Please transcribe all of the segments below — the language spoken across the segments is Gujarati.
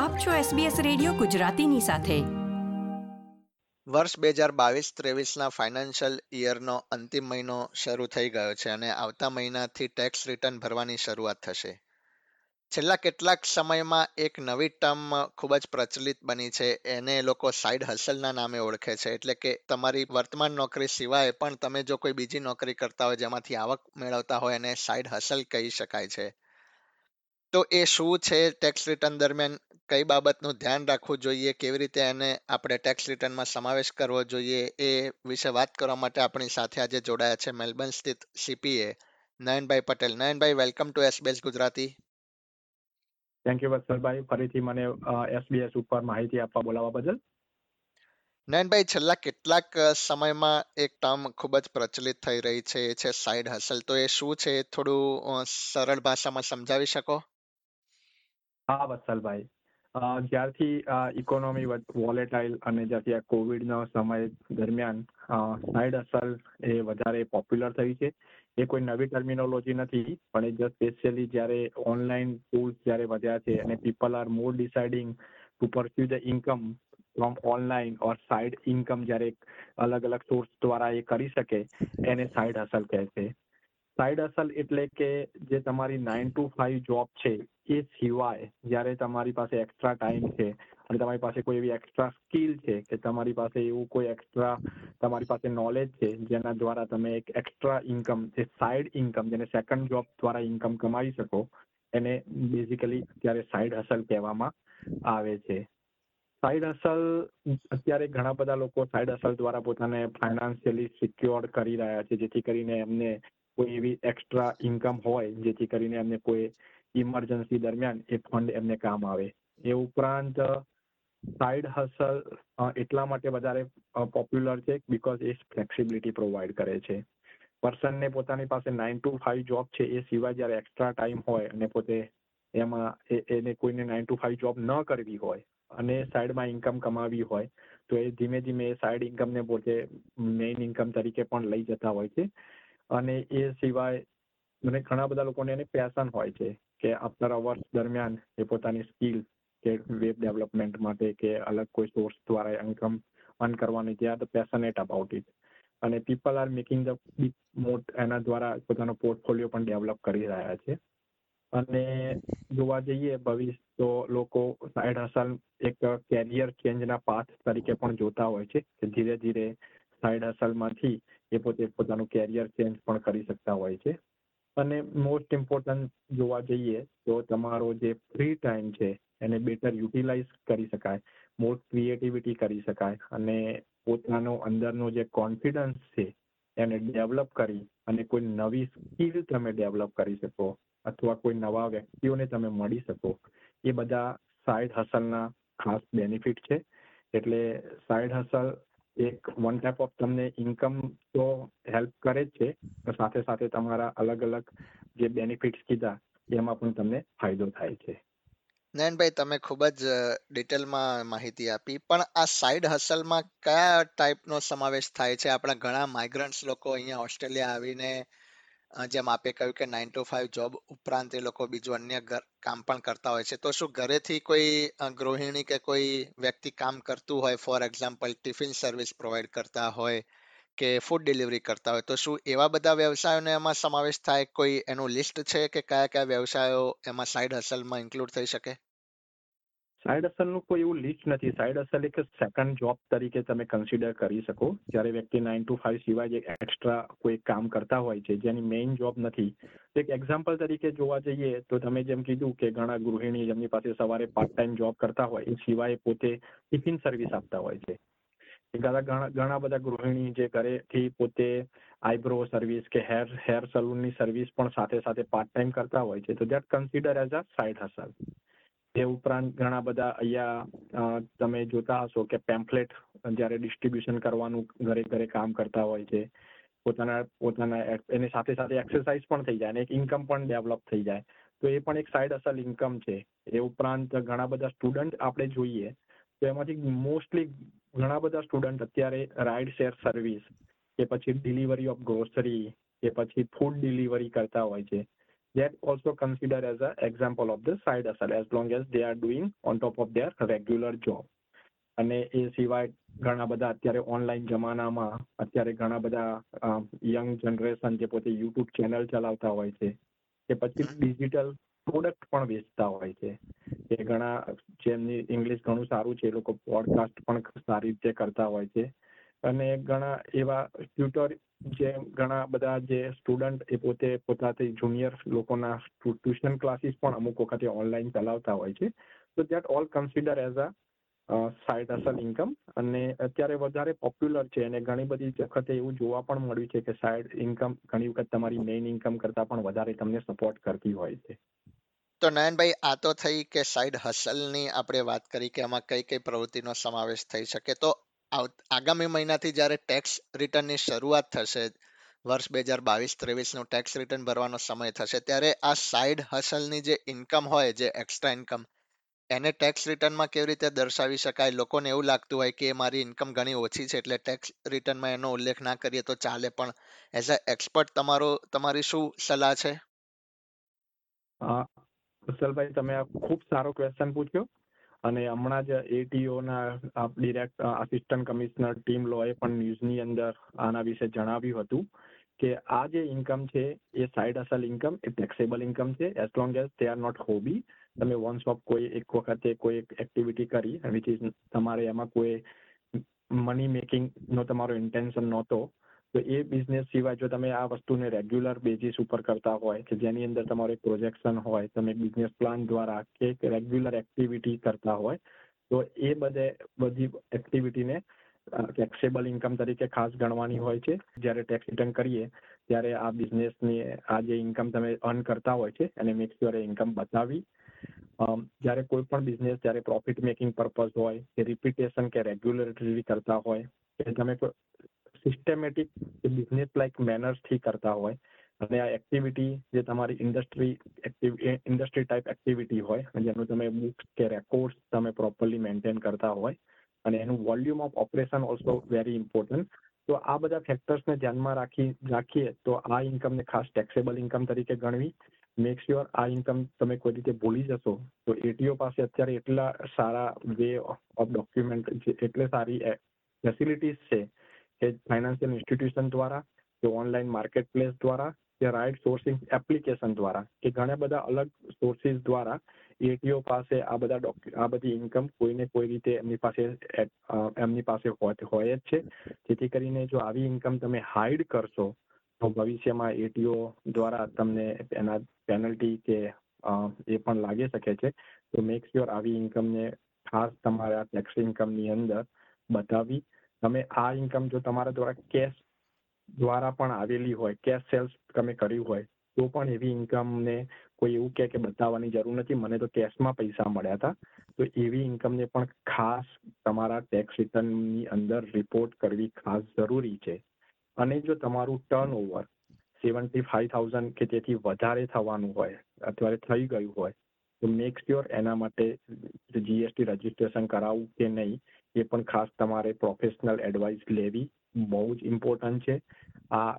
આપ છો SBS રેડિયો ગુજરાતીની સાથે. વર્ષ બે હજાર બાવીસ ત્રેવીસના ફાઇનાન્શિયલ યરનો અંતિમ મહિનો શરૂ થઈ ગયો છે અને આવતા મહિનાથી ટેક્સ રિટર્ન ભરવાની શરૂઆત થશે. છેલ્લા કેટલાક સમયમાં એક નવી ટર્મ ખૂબ જ પ્રચલિત બની છે. એને લોકો સાઇડ હસલના નામે ઓળખે છે. એટલે કે તમારી વર્તમાન નોકરી સિવાય પણ તમે જો કોઈ બીજી નોકરી કરતા હોય જેમાંથી આવક મેળવતા હોય એને સાઇડ હસલ કહી શકાય છે. તો એ શું છે ટેક્સ રિટર્ન દરમિયાન? કઈ બાબતનું ધ્યાન રાખવું જોઈએ? કેવી રીતે એને આપણે ટેક્સ રિટર્નમાં સમાવેશ કરવો જોઈએ? એ વિશે વાત કરવા માટે આપણી સાથે આજે જોડાયા છે મેલબર્ન સ્થિત CPA Nayanbhai Patel. Nayanbhai welcome to SBS Gujarati. Thank you Vatsalbhai. ફરીથી મને એસબીએસ ઉપર માહિતી આપવા બોલાવવા બદલ. નયનભાઈ છેલ્લા કેટલાક સમયમાં એક ટર્મ ખૂબ જ પ્રચલિત થઈ રહી છે. એ છે સાઇડ હસલ તો એ શું છે? થોડું સરળ ભાષામાં સમજાવી શકો? હા, વત્સલભાઈ. જ્યારથી ઇકોનોમી વોલેટાઇલ અને જ્યારથી આ કોવિડનો સમય દરમિયાન સાઇડ અસલ એ વધારે પોપ્યુલર થઈ છે. એ કોઈ નવી ટર્મિનોલોજી નથી, પણ એ જસ્ટ સ્પેશિયલી જ્યારે ઓનલાઈન ટૂલ્સ જ્યારે વધ્યા છે અને people are more deciding to pursue the income from online or side income જ્યારે અલગ અલગ સોર્સ દ્વારા એ કરી શકે, એને સાઇડ હસલ કહે છે. સાઇડ અસલ એટલે કે જે તમારી નાઇન ટુ ફાઈવ જોબ છે એ સિવાય જ્યારે તમારી પાસે એક્સ્ટ્રા ટાઈમ છે અને તમારી પાસે કોઈ એવી એક્સ્ટ્રા સ્કિલ છે કે તમારી પાસે એવું કોઈ એક્સ્ટ્રા તમારી પાસે નોલેજ છે જેના દ્વારા તમે એક એક્સ્ટ્રા ઇન્કમ જે સાઇડ ઇન્કમ જેને સેકન્ડ જોબ દ્વારા ઇન્કમ કમાઈ શકો, એને બેઝિકલી અત્યારે સાઇડ હસલ કહેવામાં આવે છે. સાઈડ હસલ અત્યારે ઘણા બધા લોકો સાઈડ હસલ દ્વારા પોતાને ફાઇનાન્શિયલી સિક્યોર કરી રહ્યા છે, જેથી કરીને એમને કોઈ એવી એક્સ્ટ્રા ઇન્કમ હોય, જેથી કરીને એમને કોઈ ઇમરજન્સી દરમિયાન એ ફંડ એમને કામ આવે. એ ઉપરાંત સાઇડ હસલ એટલા માટે વધારે પોપ્યુલર છે બીકોઝ એ ફ્લેક્સિબિલિટી પ્રોવાઈડ કરે છે. પર્સનને પોતાની પાસે નાઇન ટુ ફાઈવ જોબ છે એ સિવાય જ્યારે એક્સ્ટ્રા ટાઈમ હોય અને પોતે એમાં એને કોઈને નાઇન ટુ ફાઈવ જોબ ન કરવી હોય અને સાઈડમાં ઇન્કમ કમાવી હોય, તો એ ધીમે ધીમે એ સાઈડ ઇન્કમને પોતે મેઇન ઇન્કમ તરીકે પણ લઈ જતા હોય છે. અને એ સિવાય મને ઘણા બધા લોકોને એને પેશન હોય છે. કે આફ્ટર વર્ષ દરમિયાન એ પોતાની સ્કિલ કે વેબ ડેવલપમેન્ટ માટે કે અલગ કોઈ સોર્સ દ્વારા ઇન્કમ અર્ન કરવાની જે આર પેશનેટ અબાઉટ ઇટ અને people are making the big moat એના દ્વારા પોતાનો પોર્ટફોલિયો પણ ડેવલપ કરી રહ્યા છે. અને જોવા જઈએ ભવિષ્ય તો લોકો સાઈડ હસલ એક કેરિયર ચેન્જના પાથ તરીકે પણ જોતા હોય છે કે ધીરે ધીરે સાઈડ હસલમાંથી એ પોતે પોતાનું કેરિયર ચેન્જ પણ કરી શકતા હોય છે. અને મોસ્ટ ઇમ્પોર્ટન્ટ જોવા જઈએ તો તમારો જે ફ્રી ટાઈમ છે, એને બેટર યુટિલાઇઝ કરી શકાય મોર ક્રિએટિવિટી કરી શકાય અને પોતાનો અંદરનો જે કોન્ફિડન્સ છે, એને ડેવલપ કરી અને કોઈ નવી સ્કિલ તમે ડેવલપ કરી શકો અથવા કોઈ નવા વ્યક્તિઓને તમે મળી શકો. એ બધા સાઈડ હસલના ખાસ બેનિફિટ છે. એટલે સાઇડ હસલ એક વન ટાઈપ ઓફ તમને ઇન્કમ તો હેલ્પ કરે જ છે સાથે સાથે તમારા અલગ અલગ જે બેનિફિટ્સ કીધા, એમાં પણ તમને ફાયદો થાય છે. નયનભાઈ, તમે ખૂબ જ ડિટેલમાં માહિતી આપી, પણ આ સાઇડ હસલમાં કયા ટાઈપનો સમાવેશ થાય છે? આપણા ઘણા માઇગ્રન્ટ્સ લોકો અહીંયા ઓસ્ટ્રેલિયા આવીને જેમ આપે કહ્યું કે નાઇન ટુ ફાઇવ જોબ ઉપરાંત એ લોકો બીજું અન્ય કામ પણ કરતા હોય છે. તો શું ઘરેથી કોઈ ગૃહિણી કે કોઈ વ્યક્તિ કામ કરતું હોય? For example tiffin service provide કરતા હોય કે ફૂડ ડિલિવરી કરતા હોય. તો શું એવા બધા વ્યવસાયોને એમાં સમાવેશ થાય? કોઈ એનું લિસ્ટ છે કે કયા કયા વ્યવસાયો એમાં સાઈડ હસલમાં ઇન્ક્લુડ થઈ શકે? સાઈડ અસલનું કોઈ એવું લિસ્ટ નથી. સાઇડ અસલ એક સેકન્ડ જોબ તરીકે તમે કન્સિડર કરી શકો. જ્યારે વ્યક્તિ નાઇન ટુ ફાઇવ સિવાય જે એક્સ્ટ્રા કોઈ કામ કરતા હોય છે, જેની મેઇન જોબ નથી. એક એક્ઝામ્પલ તરીકે જોવા જઈએ તો તમે જેમ કીધું કે ઘણા ગૃહિણી જેમની પાસે સવારે પાર્ટ ટાઈમ જોબ કરતા હોય, એ સિવાય પોતે ટિફિન સર્વિસ આપતા હોય છે. ઘણા ઘણા બધા ગૃહિણી જે ઘરેથી પોતે આઈબ્રો સર્વિસ કે હેર હેર સલૂનની સર્વિસ પણ સાથે સાથે પાર્ટ ટાઈમ કરતા હોય છે. તો that consider as a side hustle તે ઉપરાંત ઘણા બધા અહીંયા તમે જોતા હશો કે પેમ્ફલેટ જ્યારે ડિસ્ટ્રીબ્યુશન કરવાનું ઘરે ઘરે કામ કરતા હોય છે, પોતાના પોતાના એની સાથે સાથે એક્સરસાઇઝ પણ થઈ જાય અને એક ઇન્કમ પણ ડેવલપ થઈ જાય. તો એ પણ એક સાઈડ અસલ ઇન્કમ છે. એ ઉપરાંત ઘણા બધા સ્ટુડન્ટ આપણે જોઈએ, તો એમાંથી મોસ્ટલી ઘણા બધા સ્ટુડન્ટ અત્યારે રાઇડ શેર સર્વિસ કે પછી ડિલિવરી ઓફ ગ્રોસરી કે પછી ફૂડ ડિલિવરી કરતા હોય છે. That also considered as an example of the side hustle as long as they are doing on top of their regular job. અને એ સિવાય ઘણા બધા અત્યારે ઓનલાઈન જમાનામાં અત્યારે ઘણા બધા યંગ જનરેશન જે પોતે યુટ્યુબ ચેનલ ચલાવતા હોય છે કે પછી ડિજિટલ પ્રોડક્ટ પણ વેચતા હોય છે. એ ઘણા જેમની ઇંગ્લિશ ઘણું સારું છે એ લોકો પોડકાસ્ટ પણ સારી રીતે કરતા હોય છે. અને ઘણા એવા ટ્યુટર જે ઘણા બધા જે સ્ટુડન્ટ એ પોતે પોતાથી જુનિયર લોકોના ટ્યુશન ક્લાસીસ પણ અમુક વખતે ઓનલાઈન ચલાવતા હોય છે. તો that all consider as a side hustle income અને અત્યારે વધારે પોપ્યુલર છે અને ઘણી બધી વખતે એવું જોવા પણ મળ્યું છે કે સાઇડ ઇન્કમ ઘણી વખત તમારી મેઇન ઇન્કમ કરતા પણ વધારે તમને સપોર્ટ કરતી હોય છે. તો નયનભાઈ, આ તો થઈ કે સાઇડ હસલની આપણે વાત કરી કે આમાં કઈ કઈ પ્રવૃત્તિનો સમાવેશ થઈ શકે. તો આગામી મહિનાથી જ્યારે ટેક્સ રિટર્નની શરૂઆત થશે, વર્ષ બે હજાર બાવીસ ત્રેવીસનો ટેક્સ રિટર્ન ભરવાનો સમય થશે, ત્યારે આ સાઇડ હસલની જે ઇન્કમ હોય, જે એક્સ્ટ્રા ઇન્કમ એને ટેક્સ રિટર્નમાં કેવી રીતે દર્શાવી શકાય? લોકોને એવું લાગતું હોય કે મારી ઇન્કમ ઘણી ઓછી છે, એટલે ટેક્સ રિટર્નમાં એનો ઉલ્લેખ ના કરીએ તો ચાલે, પણ એઝ અ એક્સપર્ટ તમારો, તમારી શું સલાહ છે? કુશલભાઈ તમે ખૂબ સારો ક્વેશ્ચન પૂછ્યો. અને હમણાં જ એટીઓ ના ડિરેક્ટ આસિસ્ટન્ટ કમિશનર ટીમ લોએ પણ ન્યૂઝની અંદર આના વિશે જણાવ્યું હતું કે આ જે ઇન્કમ છે એ સાઇડ અસલ ઇન્કમ એ ટેક્સેબલ ઇન્કમ છે as long as they are not hobby તમે વન્સ ઓફ કોઈ એક વખતે કોઈ એક એક્ટિવિટી કરી વિચ ઇઝ તમારે એમાં કોઈ મની મેકિંગ નો તમારો ઇન્ટેન્શન નહોતો તો એ બિઝનેસ સિવાય જો તમે આ વસ્તુને રેગ્યુલર બેઝિસ ઉપર કરતા હોય કે જેની અંદર તમારો પ્રોજેક્શન હોય, તમે બિઝનેસ પ્લાન દ્વારા કે રેગ્યુલર એક્ટિવિટી કરતા હોય, તો એ બધે, બધી એક્ટિવિટીને ટેક્સેબલ ઇન્કમ તરીકે ખાસ ગણવાની હોય છે. જ્યારે ટેક્સ રિટર્ન કરીએ, ત્યારે આ બિઝનેસની આ જે ઇન્કમ તમે અર્ન કરતા હોય છે, એને મેક શ્યોર ઇન્કમ બતાવી. જ્યારે કોઈ પણ બિઝનેસ જ્યારે પ્રોફિટ મેકિંગ પર્પઝ હોય, કે રિપીટેશન કે રેગ્યુલરલી કરતા હોય, કે તમે સિસ્ટમેટિક બિઝનેસ લાઇક મેનર્સથી કરતા હોય અને આ એક્ટિવિટી જે તમારી ઇન્ડસ્ટ્રી ઇન્ડસ્ટ્રી ટાઈપ એક્ટિવિટી હોય જેનું તમે બુક્સ કે રેકોર્ડ તમે પ્રોપરલી મેન્ટેન કરતા હોય અને એનું volume of operation also very important તો આ બધા ફેક્ટર્સને ધ્યાનમાં રાખી, રાખીએ તો આ ઇન્કમને ખાસ ટેક્સેબલ ઇન્કમ તરીકે ગણવી. મેક શ્યોર આ ઇન્કમ તમે કોઈ રીતે ભૂલી જશો તો એટીઓ પાસે અત્યારે એટલા સારા વે ઓફ ડોક્યુમેન્ટ એટલે સારી ફેસિલિટીઝ છે કે ફાઇનાન્શિયલ ઇન્સ્ટિટ્યુશન દ્વારા, કે ઓનલાઈન માર્કેટ પ્લેસ દ્વારા, કે રાઇટ સોર્સિંગ એપ્લિકેશન દ્વારા, કે ઘણા બધા અલગ સોર્સિસ દ્વારા એટીઓ પાસે આ બધા આ બધી ઇન્કમ કોઈને કોઈ રીતે એમની પાસે એમની પાસે હોય જ છે. જેથી કરીને જો આવી ઇન્કમ તમે હાઇડ કરશો, તો ભવિષ્યમાં એટીઓ દ્વારા તમને એના પેનલ્ટી કે એ પણ લાગી શકે છે. તો મેક શ્યોર આવી ઇન્કમને ખાસ તમારા ટેક્સ ઇન્કમની અંદર બતાવી તમે આ ઇન્કમ જો તમારા દ્વારા કેશ દ્વારા પણ આવેલી હોય કેશ સેલ્સ તમે કર્યું હોય, તો પણ એવી ઇન્કમને કોઈ એવું કે બતાવવાની જરૂર નથી. મને તો કેશમાં પૈસા મળ્યા હતા. તો એવી ઇન્કમને પણ ખાસ તમારા ટેક્સ રિટર્નની અંદર રિપોર્ટ કરવી ખાસ જરૂરી છે. અને જો તમારું turnover seventy five thousand કે તેથી વધારે થવાનું હોય અથવા થઈ ગયું હોય, તો મેક શ્યોર એના માટે જીએસટી રજીસ્ટ્રેશન કરાવવું કે નહીં એ પણ ખાસ તમારે પ્રોફેશનલ એડવાઇસ લેવી બહુ જ ઇમ્પોર્ટન્ટ છે. આ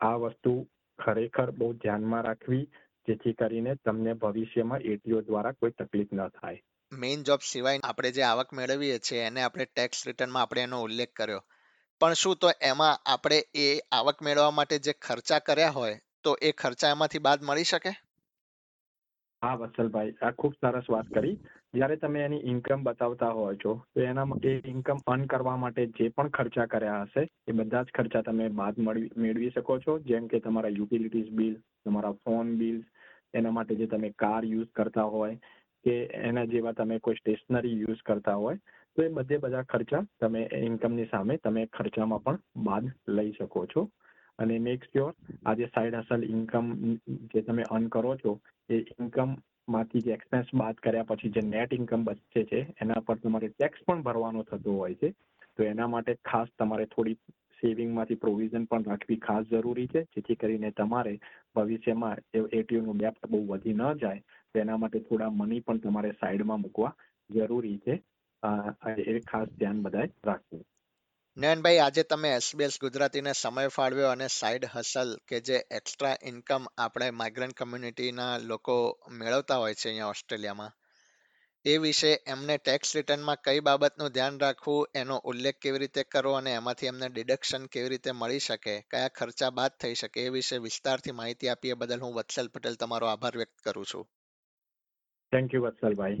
આ વસ્તુ ખરેખર બહુ ધ્યાનમાં રાખવી જેથી કરીને તમને ભવિષ્યમાં એટીઓ દ્વારા કોઈ તકલીફ ન થાય. મેઇન જોબ સિવાય આપણે જે આવક મેળવીએ છીએ એને આપણે ટેક્સ રિટર્નમાં આપણે એનો ઉલ્લેખ કર્યો. પણ શું તો એમાં આપણે એ આવક મેળવવા માટે જે ખર્ચા કર્યા હોય તો એ ખર્ચા એમાંથી બાદ મળી શકે? હા વત્સલભાઈ આ ખૂબ સરસ વાત કરી. જ્યારે તમે એની ઇન્કમ બતાવતા હોય છો, તો એના એ ઇન્કમ અર્ન કરવા માટે જે પણ ખર્ચા કર્યા હશે, એ બધા જ ખર્ચા તમે બાદ મેળવી શકો છો. જેમ કે તમારા યુટિલિટીઝ બિલ તમારા ફોન બિલ એના માટે જે તમે કાર યુઝ કરતા હોય, કે એના જેવા તમે કોઈ સ્ટેશનરી યુઝ કરતા હોય, તો એ બધે બધા ખર્ચા તમે ઇન્કમની સામે તમે ખર્ચામાં પણ બાદ લઈ શકો છો. અને મેક શ્યોર આ જે સાઈડ હસલ ઇન્કમ જે તમે અર્ન કરો છો, એ ઇન્કમ માંથી જે એક્સપેન્સ બાદ કર્યા પછી જે નેટ ઇન્કમ બચે છે, એના પર તમારે ટેક્સ પણ ભરવાનો થતો હોય છે. તો એના માટે ખાસ તમારે થોડી સેવિંગમાંથી પ્રોવિઝન પણ રાખવી ખાસ જરૂરી છે, જેથી કરીને તમારે ભવિષ્યમાં એટીએમનું ડેપ્ટ બહુ વધી ન જાય. તેના માટે થોડા મની પણ તમારે સાઈડમાં મૂકવા જરૂરી છે. એ ખાસ ધ્યાન બધાએ રાખવું. નયનભાઈ, આજે તમે એસબીએસ ગુજરાતીને સમય ફાળવ્યો અને સાઇડ હસલ કે જે એક્સ્ટ્રા ઇન્કમ આપણે માઇગ્રન્ટ કમ્યુનિટીના લોકો મેળવતા હોય છે અહીંયા ઓસ્ટ્રેલિયામાં, એ વિશે એમને ટેક્સ રિટર્નમાં કઈ બાબતનું ધ્યાન રાખવું, એનો ઉલ્લેખ કેવી રીતે કરવો અને એમાંથી એમને ડિડક્શન કેવી રીતે મળી શકે, કયા ખર્ચા બાદ થઈ શકે, એ વિશે વિસ્તારથી માહિતી આપી એ બદલ હું વત્સલ પટેલ તમારો આભાર વ્યક્ત કરું છું. Thank you Vatsalbhai.